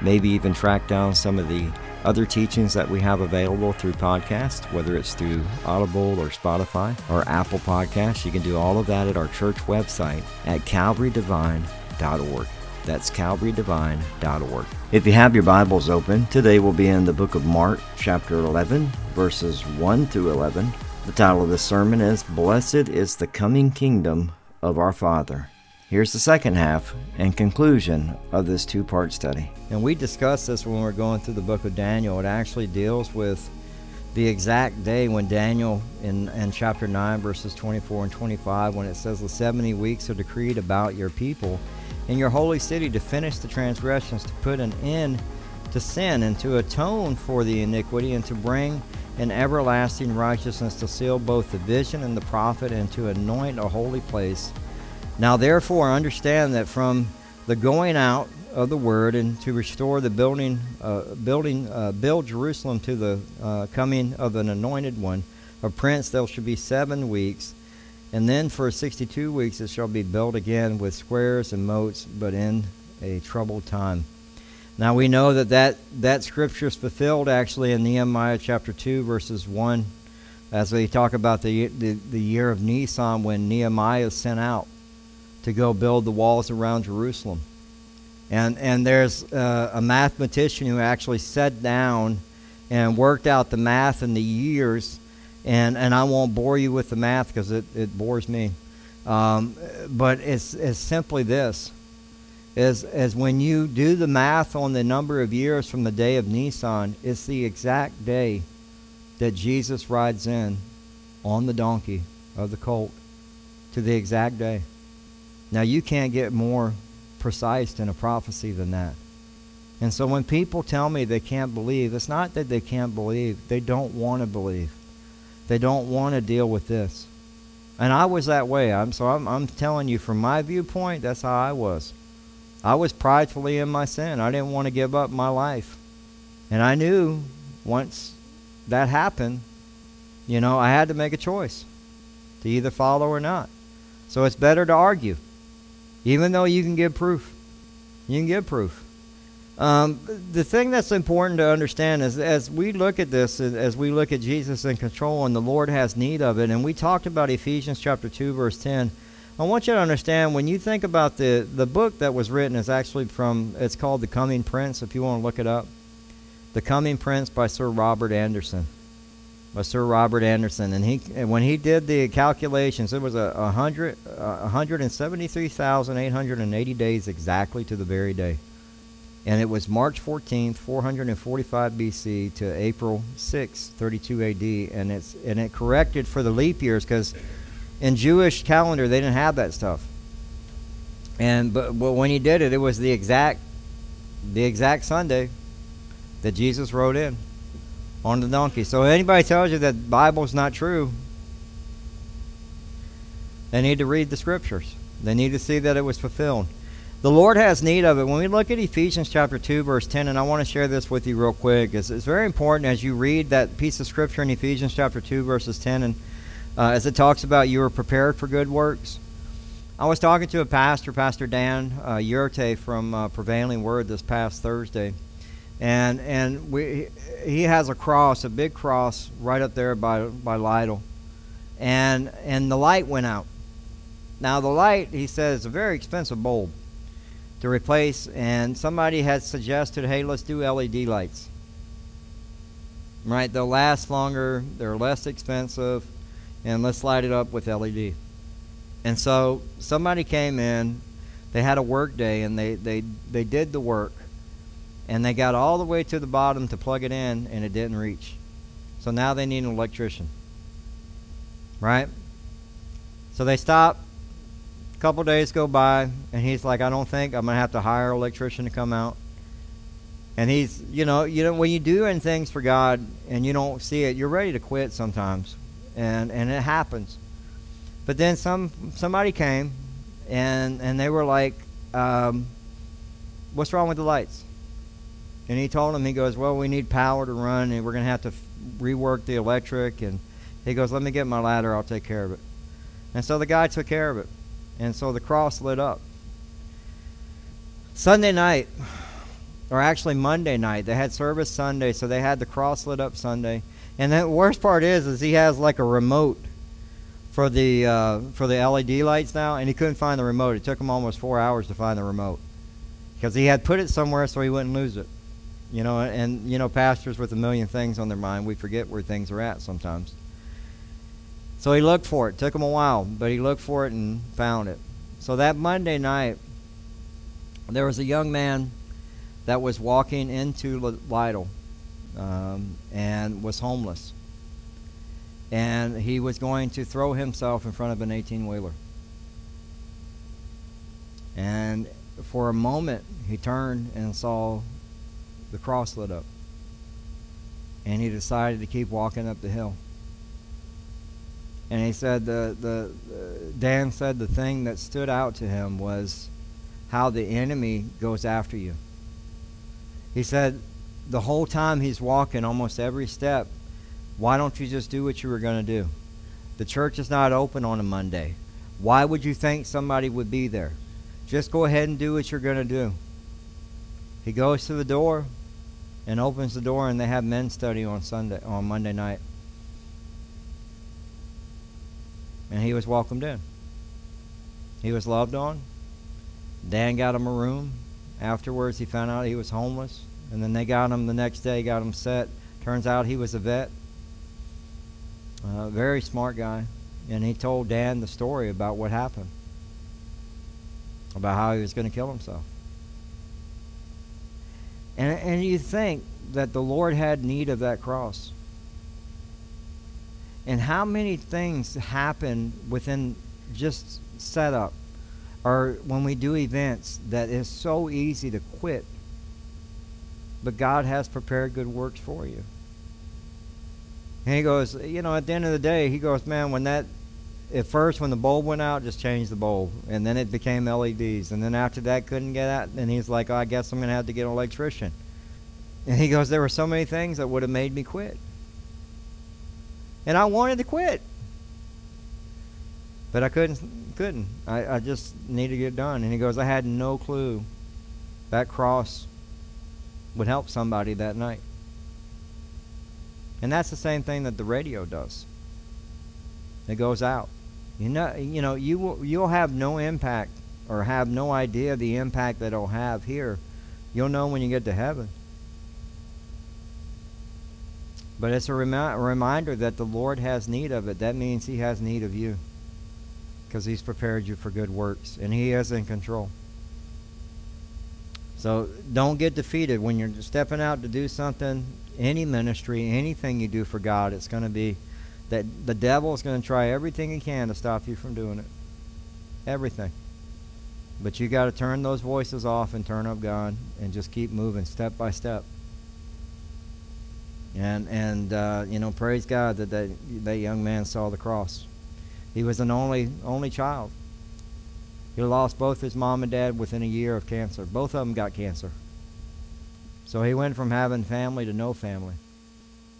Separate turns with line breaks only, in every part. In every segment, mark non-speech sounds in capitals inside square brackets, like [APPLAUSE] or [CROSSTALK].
maybe even track down some of the other teachings that we have available through podcast, whether it's through Audible or Spotify or Apple Podcasts. You can do all of that at our church website at calvarydevine.org. That's calvarydevine.org. If you have your Bibles open, today we'll be in the book of Mark, chapter 11, verses 1 through 11. The title of this sermon is Blessed is the Coming Kingdom of Our Father. Here's the second half and conclusion of this two part study. And we discussed this when we are going through the book of Daniel. It actually deals with the exact day when Daniel, in, in chapter 9, verses 24 and 25, when it says, The 70 weeks are decreed about your people in your holy city to finish the transgressions, to put an end to sin, and to atone for the iniquity, and to bring an everlasting righteousness, to seal both the vision and the prophet, and to anoint a holy place now, therefore, understand that from the going out of the word and to restore the building, uh, building, uh, build Jerusalem to the uh, coming of an anointed one, a prince, there shall be seven weeks, and then for sixty-two weeks it shall be built again with squares and moats, but in a troubled time. Now we know that that, that scripture is fulfilled actually in Nehemiah chapter two, verses one, as we talk about the the, the year of Nisan when Nehemiah is sent out to go build the walls around Jerusalem. And, and there's uh, a mathematician who actually sat down and worked out the math and the years. And, and I won't bore you with the math because it, it bores me. Um, but it's, it's simply this is, is when you do the math on the number of years from the day of Nisan, it's the exact day that Jesus rides in on the donkey of the colt to the exact day. Now, you can't get more precise in a prophecy than that. And so when people tell me they can't believe, it's not that they can't believe, they don't want to believe. They don't want to deal with this. And I was that way. I'm so I'm, I'm telling you from my viewpoint, that's how I was. I was pridefully in my sin. I didn't want to give up my life. And I knew once that happened, you know, I had to make a choice to either follow or not. So it's better to argue. Even though you can give proof. You can give proof. Um, the thing that's important to understand is as we look at this, as we look at Jesus in control and the Lord has need of it, and we talked about Ephesians chapter 2, verse 10. I want you to understand when you think about the, the book that was written is actually from, it's called The Coming Prince, if you want to look it up. The Coming Prince by Sir Robert Anderson by Sir Robert Anderson, and he and when he did the calculations, it was a, a hundred, a hundred and seventy-three thousand eight hundred and eighty days exactly to the very day, and it was March fourteenth, four hundred and forty-five BC to April 6, 32 AD, and it's and it corrected for the leap years because in Jewish calendar they didn't have that stuff, and but, but when he did it, it was the exact, the exact Sunday that Jesus rode in on the donkey. So anybody tells you that the Bible's not true, they need to read the scriptures. They need to see that it was fulfilled. The Lord has need of it. When we look at Ephesians chapter 2, verse 10, and I want to share this with you real quick, it's, it's very important as you read that piece of scripture in Ephesians chapter 2, verses 10, and uh, as it talks about you are prepared for good works. I was talking to a pastor, Pastor Dan uh, Yurte from uh, Prevailing Word, this past Thursday and and we he has a cross, a big cross, right up there by by Lytle, and and the light went out. Now the light, he says, is a very expensive bulb to replace, and somebody had suggested, hey, let's do LED lights. Right, they'll last longer, they're less expensive, and let's light it up with LED. And so somebody came in
they had a work day and they, they, they did the work and they got all the way to the bottom to plug it in and it didn't reach. So now they need an electrician. Right? So they stop. A couple days go by and he's like, I don't think I'm going to have to hire an electrician to come out. And he's, you know, you know, when you do things for God and you don't see it, you're ready to quit sometimes, and and it happens. But then some somebody came, and and they were like, um, "What's wrong with the lights?" And he told him, he goes, "Well, we need power to run, and we're gonna have to f- rework the electric." And he goes, "Let me get my ladder. I'll take care of it." And so the guy took care of it, and so the cross lit up. Sunday night or actually Monday night. They had service Sunday, so they had the cross lit up Sunday. And the worst part is, is he has like a remote for the uh, for the LED lights now, and he couldn't find the remote. It took him almost four hours to find the remote because he had put it somewhere so he wouldn't lose it. You know, and you know, pastors with a million things on their mind, we forget where things are at sometimes. So he looked for it. Took him a while, but he looked for it and found it. So that Monday night, there was a young man that was walking into Lytle um, and was homeless. And he was going to throw himself in front of an 18 wheeler. And for a moment, he turned and saw the cross lit up. And he decided to keep walking up the hill. And he said the, the Dan said the thing that stood out to him was how the enemy goes after you. He said, the whole time he's walking, almost every step, why don't you just do what you were going to do? The church is not open on a Monday. Why would you think somebody would be there? Just go ahead and do what you're going to do. He goes to the door and opens the door, and they have men's study on Sunday on Monday night. And he was welcomed in. He was loved on. Dan got him a room. Afterwards, he found out he was homeless. And then they got him the next day, got him set. Turns out he was a vet. Uh, very smart guy. And he told Dan the story about what happened, about how he was going to kill himself. And, and you think that the Lord had need of that cross. And how many things happen within just setup or when we do events that is so easy to quit but God has prepared good works for you. And he goes, you know, at the end of the day, he goes, man, when that, at first when the bulb went out, just change the bulb, and then it became LEDs, and then after that couldn't get out, and he's like, oh, I guess I'm gonna have to get an electrician. And he goes, there were so many things that would have made me quit, and I wanted to quit, but I couldn't, couldn't. I, I just needed to get done. And he goes, I had no clue that cross would help somebody that night. And that's the same thing that the radio does. It goes out. You know, you know, you will, you'll have no impact or have no idea the impact that it'll have here. You'll know when you get to heaven. But it's a, remi- a reminder that the Lord has need of it. That means He has need of you because He's prepared you for good works, and He is in control. So don't get defeated when you're stepping out to do something, any ministry, anything you do for God. It's going to be that the devil is going to try everything he can to stop you from doing it. Everything. But you got to turn those voices off and turn up God and just keep moving step by step. And and uh, you know, praise God that, that that young man saw the cross. He was an only only child. He lost both his mom and dad within a year of cancer. Both of them got cancer. So he went from having family to no family.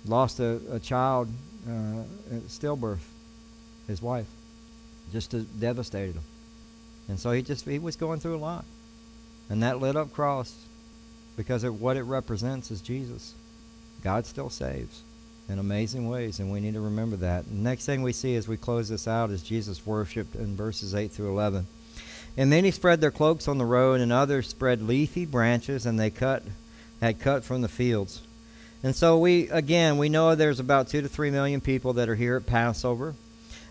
Lost a, a child uh, stillbirth, his wife. Just devastated him. And so he just he was going through a lot. And that lit up cross, because of what it represents is Jesus. God still saves in amazing ways, and we need to remember that. The next thing we see as we close this out is Jesus worshipped in verses 8 through 11. And many spread their cloaks on the road, and others spread leafy branches, and they cut had cut from the fields. And so we again we know there's about two to three million people that are here at Passover.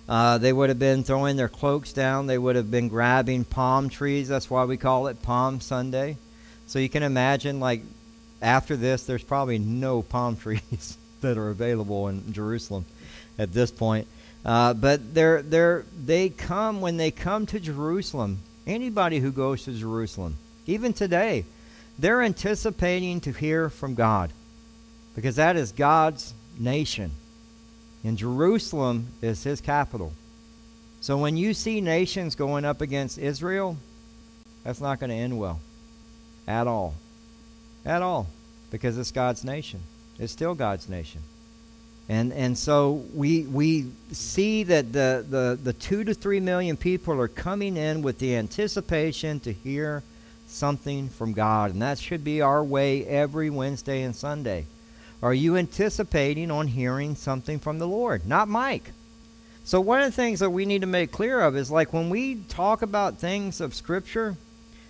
Uh, they would have been throwing their cloaks down. They would have been grabbing palm trees. That's why we call it Palm Sunday. So you can imagine, like, after this, there's probably no palm [LAUGHS] trees that are available in Jerusalem at this point. Uh, but they're, they're, they come, when they come to Jerusalem, anybody who goes to Jerusalem, even today, they're anticipating to hear from God because that is God's nation. And Jerusalem is his capital. So when you see nations going up against Israel, that's not going to end well at all. At all. Because it's God's nation. It's still God's nation. And and so we we see that the, the, the two to three million people are coming in with the anticipation to hear something from God. And that should be our way every Wednesday and Sunday. Are you anticipating on hearing something from the Lord? Not Mike. So, one of the things that we need to make clear of is like when we talk about things of Scripture,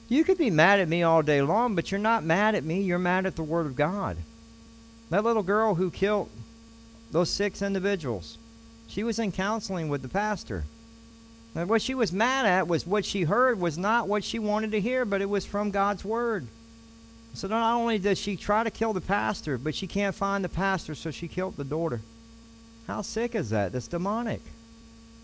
you could be mad at me all day long, but you're not mad at me. You're mad at the Word of God. That little girl who killed those six individuals, she was in counseling with the pastor. And what she was mad at was what she heard was not what she wanted to hear, but it was from God's Word. So not only does she try to kill the pastor, but she can't find the pastor, so she killed the daughter. How sick is that? That's demonic.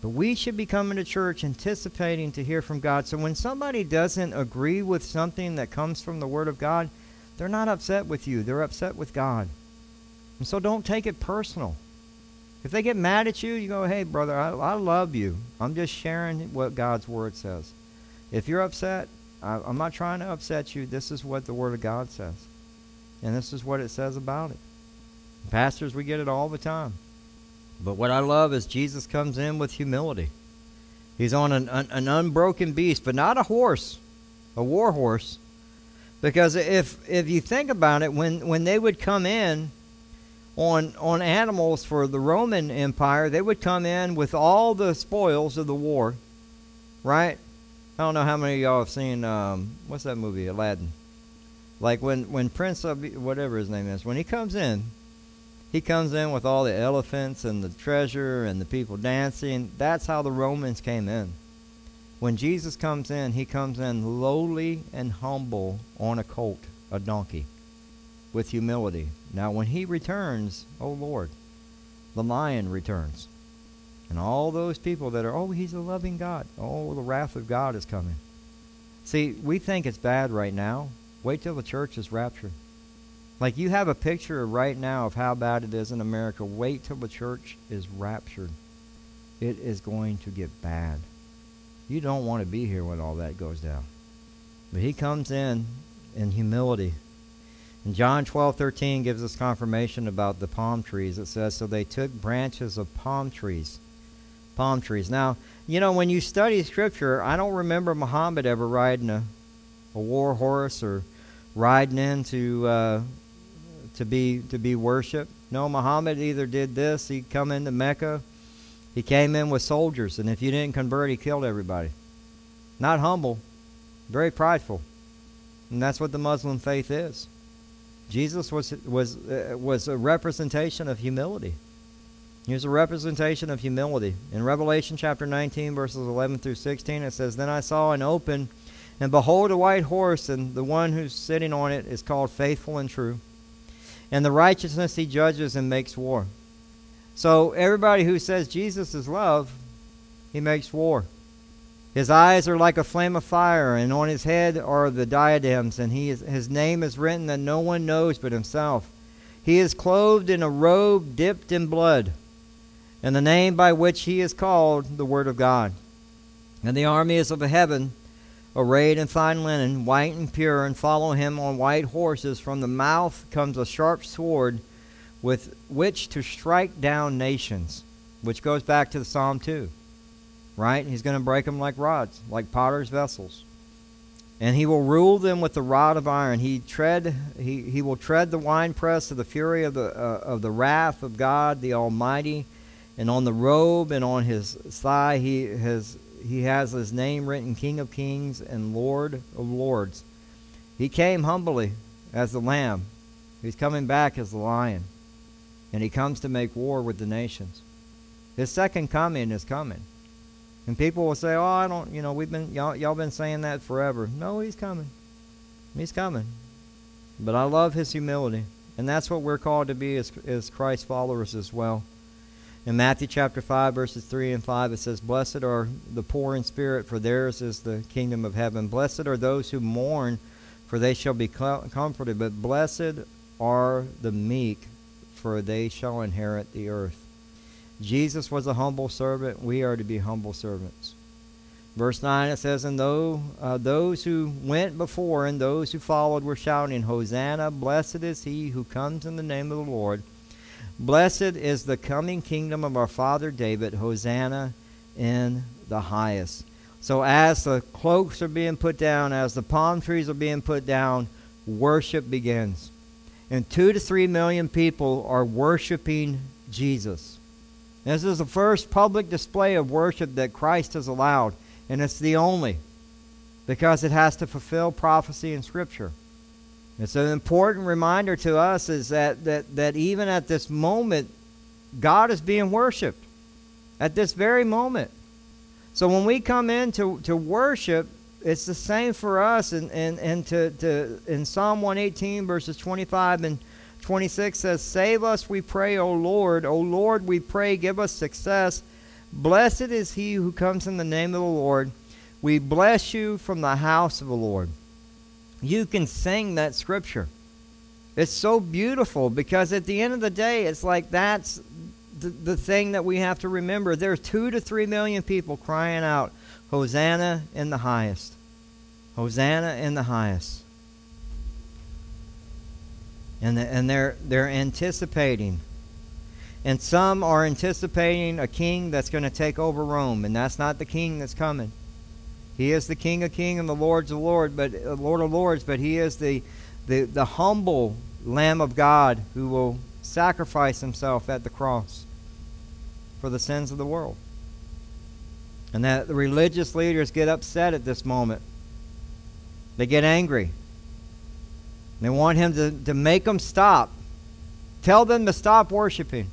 But we should be coming to church anticipating to hear from God. So when somebody doesn't agree with something that comes from the Word of God, they're not upset with you. They're upset with God. And so don't take it personal. If they get mad at you, you go, hey, brother, I, I love you. I'm just sharing what God's Word says. If you're upset, I, I'm not trying to upset you. This is what the Word of God says. And this is what it says about it. Pastors, we get it all the time. But what I love is Jesus comes in with humility. He's on an, an, an unbroken beast, but not a horse, a war horse. Because if if you think about it, when, when they would come in on on animals for the Roman Empire, they would come in with all the spoils of the war, right? I don't know how many of y'all have seen um, what's that movie, Aladdin. Like when when Prince of whatever his name is, when he comes in, he comes in with all the elephants and the treasure and the people dancing. That's how the Romans came in. When Jesus comes in, he comes in lowly and humble on a colt, a donkey, with humility. Now, when he returns, oh Lord, the lion returns. And all those people that are, oh, he's a loving God. Oh, the wrath of God is coming. See, we think it's bad right now. Wait till the church is raptured. Like you have a picture right now of how bad it is in America. Wait till the church is raptured. It is going to get bad. You don't want to be here when all that goes down. But he comes in in humility. And John 12:13 gives us confirmation about the palm trees. It says, "So they took branches of palm trees palm trees. Now, you know, when you study Scripture, I don't remember Muhammad ever riding a, a war horse or riding in to, uh, to, be, to be worshiped. No, Muhammad either did this, he'd come into Mecca, he came in with soldiers, and if you didn't convert, he killed everybody. Not humble, very prideful. And that's what the Muslim faith is. Jesus was, was, uh, was a representation of humility. Here's a representation of humility. In Revelation chapter 19, verses 11 through 16, it says, Then I saw an open, and behold, a white horse, and the one who's sitting on it is called Faithful and True. And the righteousness he judges and makes war. So, everybody who says Jesus is love, he makes war. His eyes are like a flame of fire, and on his head are the diadems, and he is, his name is written that no one knows but himself. He is clothed in a robe dipped in blood and the name by which he is called the Word of God. And the armies of heaven, arrayed in fine linen, white and pure, and follow him on white horses. From the mouth comes a sharp sword with which to strike down nations, which goes back to the Psalm 2. Right? He's going to break them like rods, like potter's vessels. And he will rule them with the rod of iron. He tread he, he will tread the winepress of the fury of the uh, of the wrath of God the Almighty and on the robe and on his thigh he has he has his name written King of Kings and Lord of Lords. He came humbly as the lamb. He's coming back as the lion. And he comes to make war with the nations. His second coming is coming. And people will say, "Oh, I don't, you know, we've been y'all y'all been saying that forever." No, he's coming. He's coming. But I love his humility, and that's what we're called to be as as Christ followers as well. In Matthew chapter 5 verses 3 and 5 it says, "Blessed are the poor in spirit, for theirs is the kingdom of heaven. Blessed are those who mourn, for they shall be comforted. But blessed are the meek, for they shall inherit the earth." Jesus was a humble servant. We are to be humble servants. Verse 9 it says, And though, uh, those who went before and those who followed were shouting, Hosanna, blessed is he who comes in the name of the Lord. Blessed is the coming kingdom of our father David. Hosanna in the highest. So as the cloaks are being put down, as the palm trees are being put down, worship begins. And two to three million people are worshiping Jesus. This is the first public display of worship that Christ has allowed, and it's the only because it has to fulfill prophecy in Scripture. It's an important reminder to us is that, that, that even at this moment, God is being worshiped. At this very moment. So when we come in to, to worship, it's the same for us. And, and, and to, to, in Psalm 118, verses 25 and 26 says, Save us, we pray, O Lord. O Lord, we pray, give us success. Blessed is he who comes in the name of the Lord. We bless you from the house of the Lord. You can sing that scripture. It's so beautiful because at the end of the day, it's like that's the, the thing that we have to remember. There are two to three million people crying out, Hosanna in the highest. Hosanna in the highest and, the, and they're, they're anticipating. And some are anticipating a king that's going to take over Rome, and that's not the king that's coming. He is the King of Kings and the Lord's of Lord, but uh, Lord of Lords, but he is the, the, the humble Lamb of God who will sacrifice himself at the cross for the sins of the world. And that the religious leaders get upset at this moment. They get angry. They want him to, to make them stop. Tell them to stop worshiping.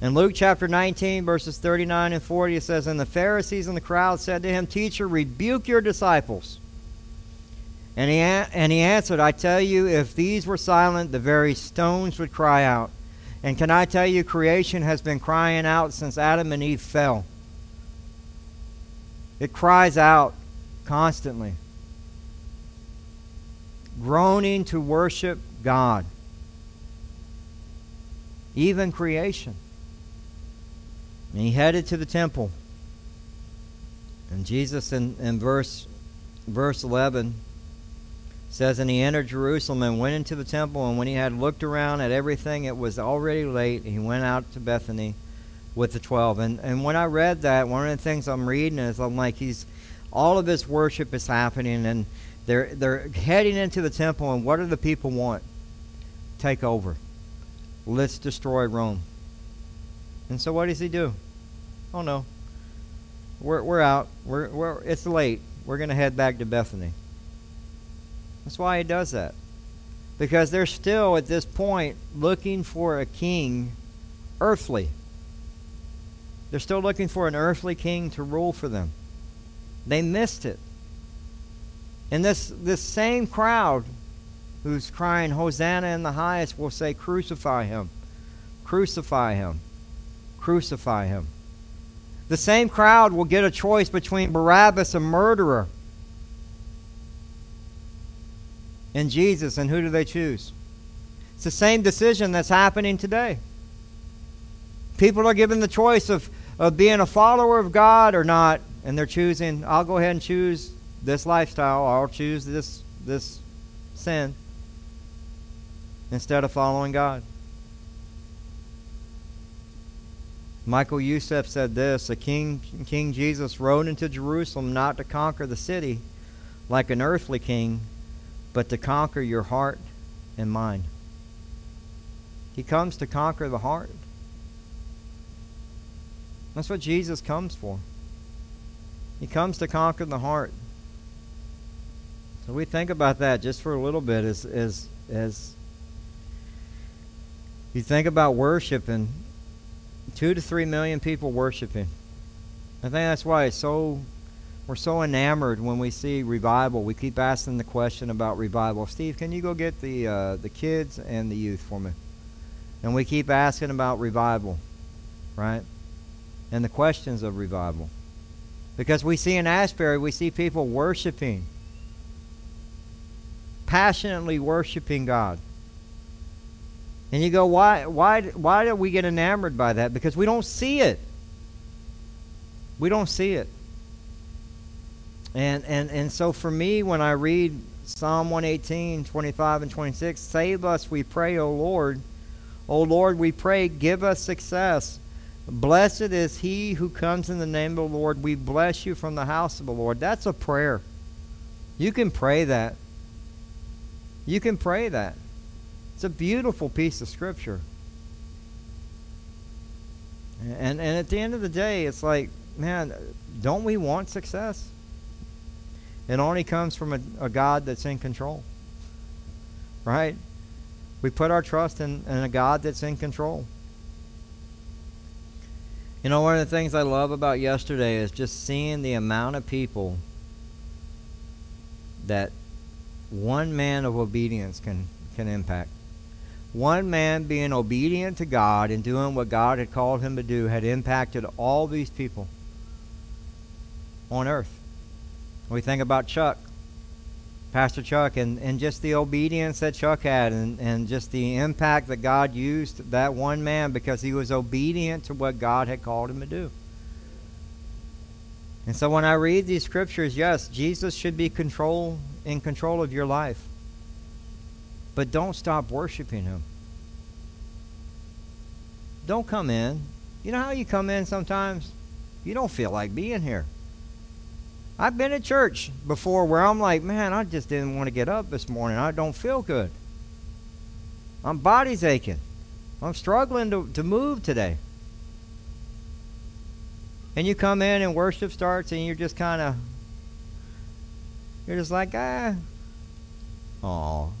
In Luke chapter 19, verses 39 and 40, it says, And the Pharisees and the crowd said to him, Teacher, rebuke your disciples. And he, and he answered, I tell you, if these were silent, the very stones would cry out. And can I tell you, creation has been crying out since Adam and Eve fell. It cries out constantly groaning to worship God. Even creation. And he headed to the temple. And Jesus in, in verse verse 11 says, And he entered Jerusalem and went into the temple, and when he had looked around at everything, it was already late. He went out to Bethany with the twelve. And and when I read that, one of the things I'm reading is I'm like he's all of this worship is happening and they're, they're heading into the temple, and what do the people want? Take over. Let's destroy Rome. And so what does he do? Oh no. We're, we're out. We're, we're, it's late. We're going to head back to Bethany. That's why he does that. Because they're still, at this point, looking for a king earthly. They're still looking for an earthly king to rule for them. They missed it. And this, this same crowd who's crying, Hosanna in the highest, will say, Crucify him. Crucify him. Crucify him. The same crowd will get a choice between Barabbas, a murderer, and Jesus, and who do they choose? It's the same decision that's happening today. People are given the choice of, of being a follower of God or not, and they're choosing, I'll go ahead and choose this lifestyle, I'll choose this this sin instead of following God. Michael Youssef said this, a king King Jesus rode into Jerusalem not to conquer the city like an earthly king, but to conquer your heart and mind. He comes to conquer the heart. That's what Jesus comes for. He comes to conquer the heart. So we think about that just for a little bit as as as you think about worship and two to three million people worshiping. I think that's why it's so we're so enamored when we see revival. We keep asking the question about revival. Steve, can you go get the uh, the kids and the youth for me? And we keep asking about revival, right? And the questions of revival. Because we see in Asbury, we see people worshiping, passionately worshiping God. And you go, why, why, why do we get enamored by that? Because we don't see it. We don't see it. And, and, and so for me, when I read Psalm 118, 25, and 26, save us, we pray, O Lord. O Lord, we pray, give us success. Blessed is he who comes in the name of the Lord. We bless you from the house of the Lord. That's a prayer. You can pray that. You can pray that. It's a beautiful piece of scripture. And, and at the end of the day, it's like, man, don't we want success? It only comes from a, a God that's in control. Right? We put our trust in, in a God that's in control. You know, one of the things I love about yesterday is just seeing the amount of people that one man of obedience can, can impact. One man being obedient to God and doing what God had called him to do had impacted all these people on earth. We think about Chuck, Pastor Chuck, and, and just the obedience that Chuck had and, and just the impact that God used that one man because he was obedient to what God had called him to do. And so when I read these scriptures, yes, Jesus should be control in control of your life. But don't stop worshiping Him. Don't come in. You know how you come in sometimes? You don't feel like being here. I've been at church before where I'm like, man, I just didn't want to get up this morning. I don't feel good. My body's aching. I'm struggling to, to move today. And you come in and worship starts and you're just kind of, you're just like, ah, oh,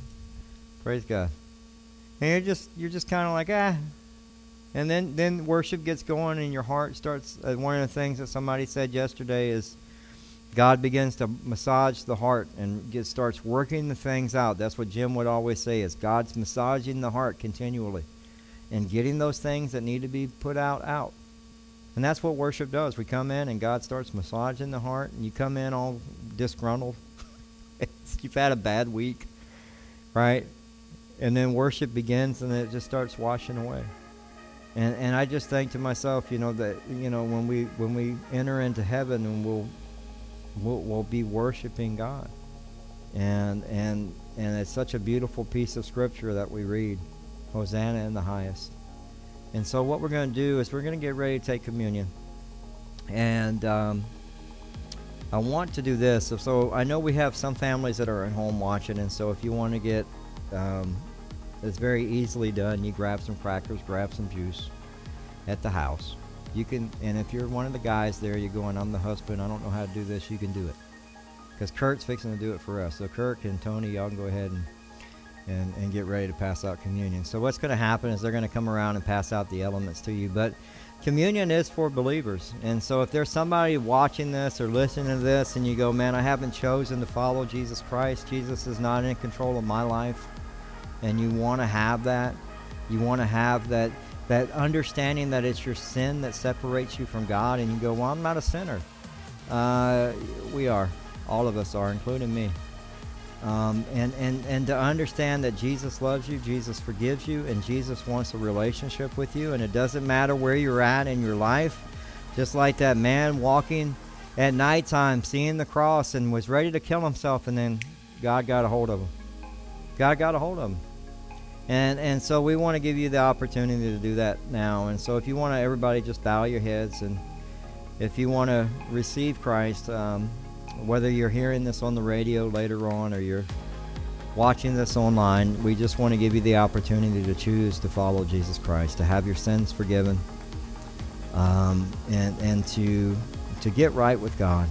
Praise God. And you're just you're just kind of like ah, and then then worship gets going and your heart starts. Uh, one of the things that somebody said yesterday is God begins to massage the heart and get, starts working the things out. That's what Jim would always say is God's massaging the heart continually and getting those things that need to be put out out. And that's what worship does. We come in and God starts massaging the heart and you come in all disgruntled. [LAUGHS] You've had a bad week, right? And then worship begins and it just starts washing away. And and I just think to myself you know that you know when we when we enter into heaven and we'll we'll, we'll be worshiping God. And and and it's such a beautiful piece of scripture that we read Hosanna in the highest. And so what we're going to do is we're going to get ready to take communion. And um, I want to do this. So I know we have some families that are at home watching. And so if you want to get um, it's very easily done. You grab some crackers, grab some juice at the house. You can, and if you're one of the guys there, you're going, I'm the husband, I don't know how to do this, you can do it. Because Kurt's fixing to do it for us. So Kurt and Tony, y'all can go ahead and, and, and get ready to pass out communion. So what's going to happen is they're going to come around and pass out the elements to you. But communion is for believers. And so if there's somebody watching this or listening to this and you go, man, I haven't chosen to follow Jesus Christ, Jesus is not in control of my life and you want to have that. You want to have that that understanding that it's your sin that separates you from God, and you go, "Well, I'm not a sinner." Uh, we are, all of us are, including me. Um, and, and, and to understand that Jesus loves you, Jesus forgives you, and Jesus wants a relationship with you, and it doesn't matter where you're at in your life. Just like that man walking at nighttime, seeing the cross, and was ready to kill himself, and then God got a hold of him. God got a hold of him. And and so we want to give you the opportunity to do that now. And so if you want to, everybody just bow your heads, and if you want to receive Christ, um, whether you're hearing this on the radio later on or you're watching this online, we just want to give you the opportunity to choose to follow Jesus Christ, to have your sins forgiven, um, and and to to get right with God.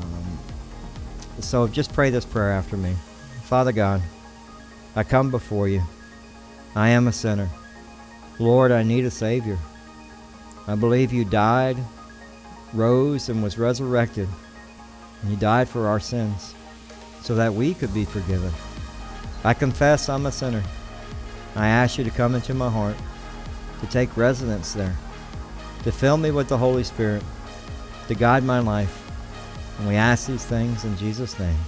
Um, so just pray this prayer after me, Father God. I come before you. I am a sinner. Lord, I need a Savior. I believe you died, rose, and was resurrected. And you died for our sins so that we could be forgiven. I confess I'm a sinner. I ask you to come into my heart, to take residence there, to fill me with the Holy Spirit, to guide my life. And we ask these things in Jesus' name.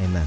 Amen.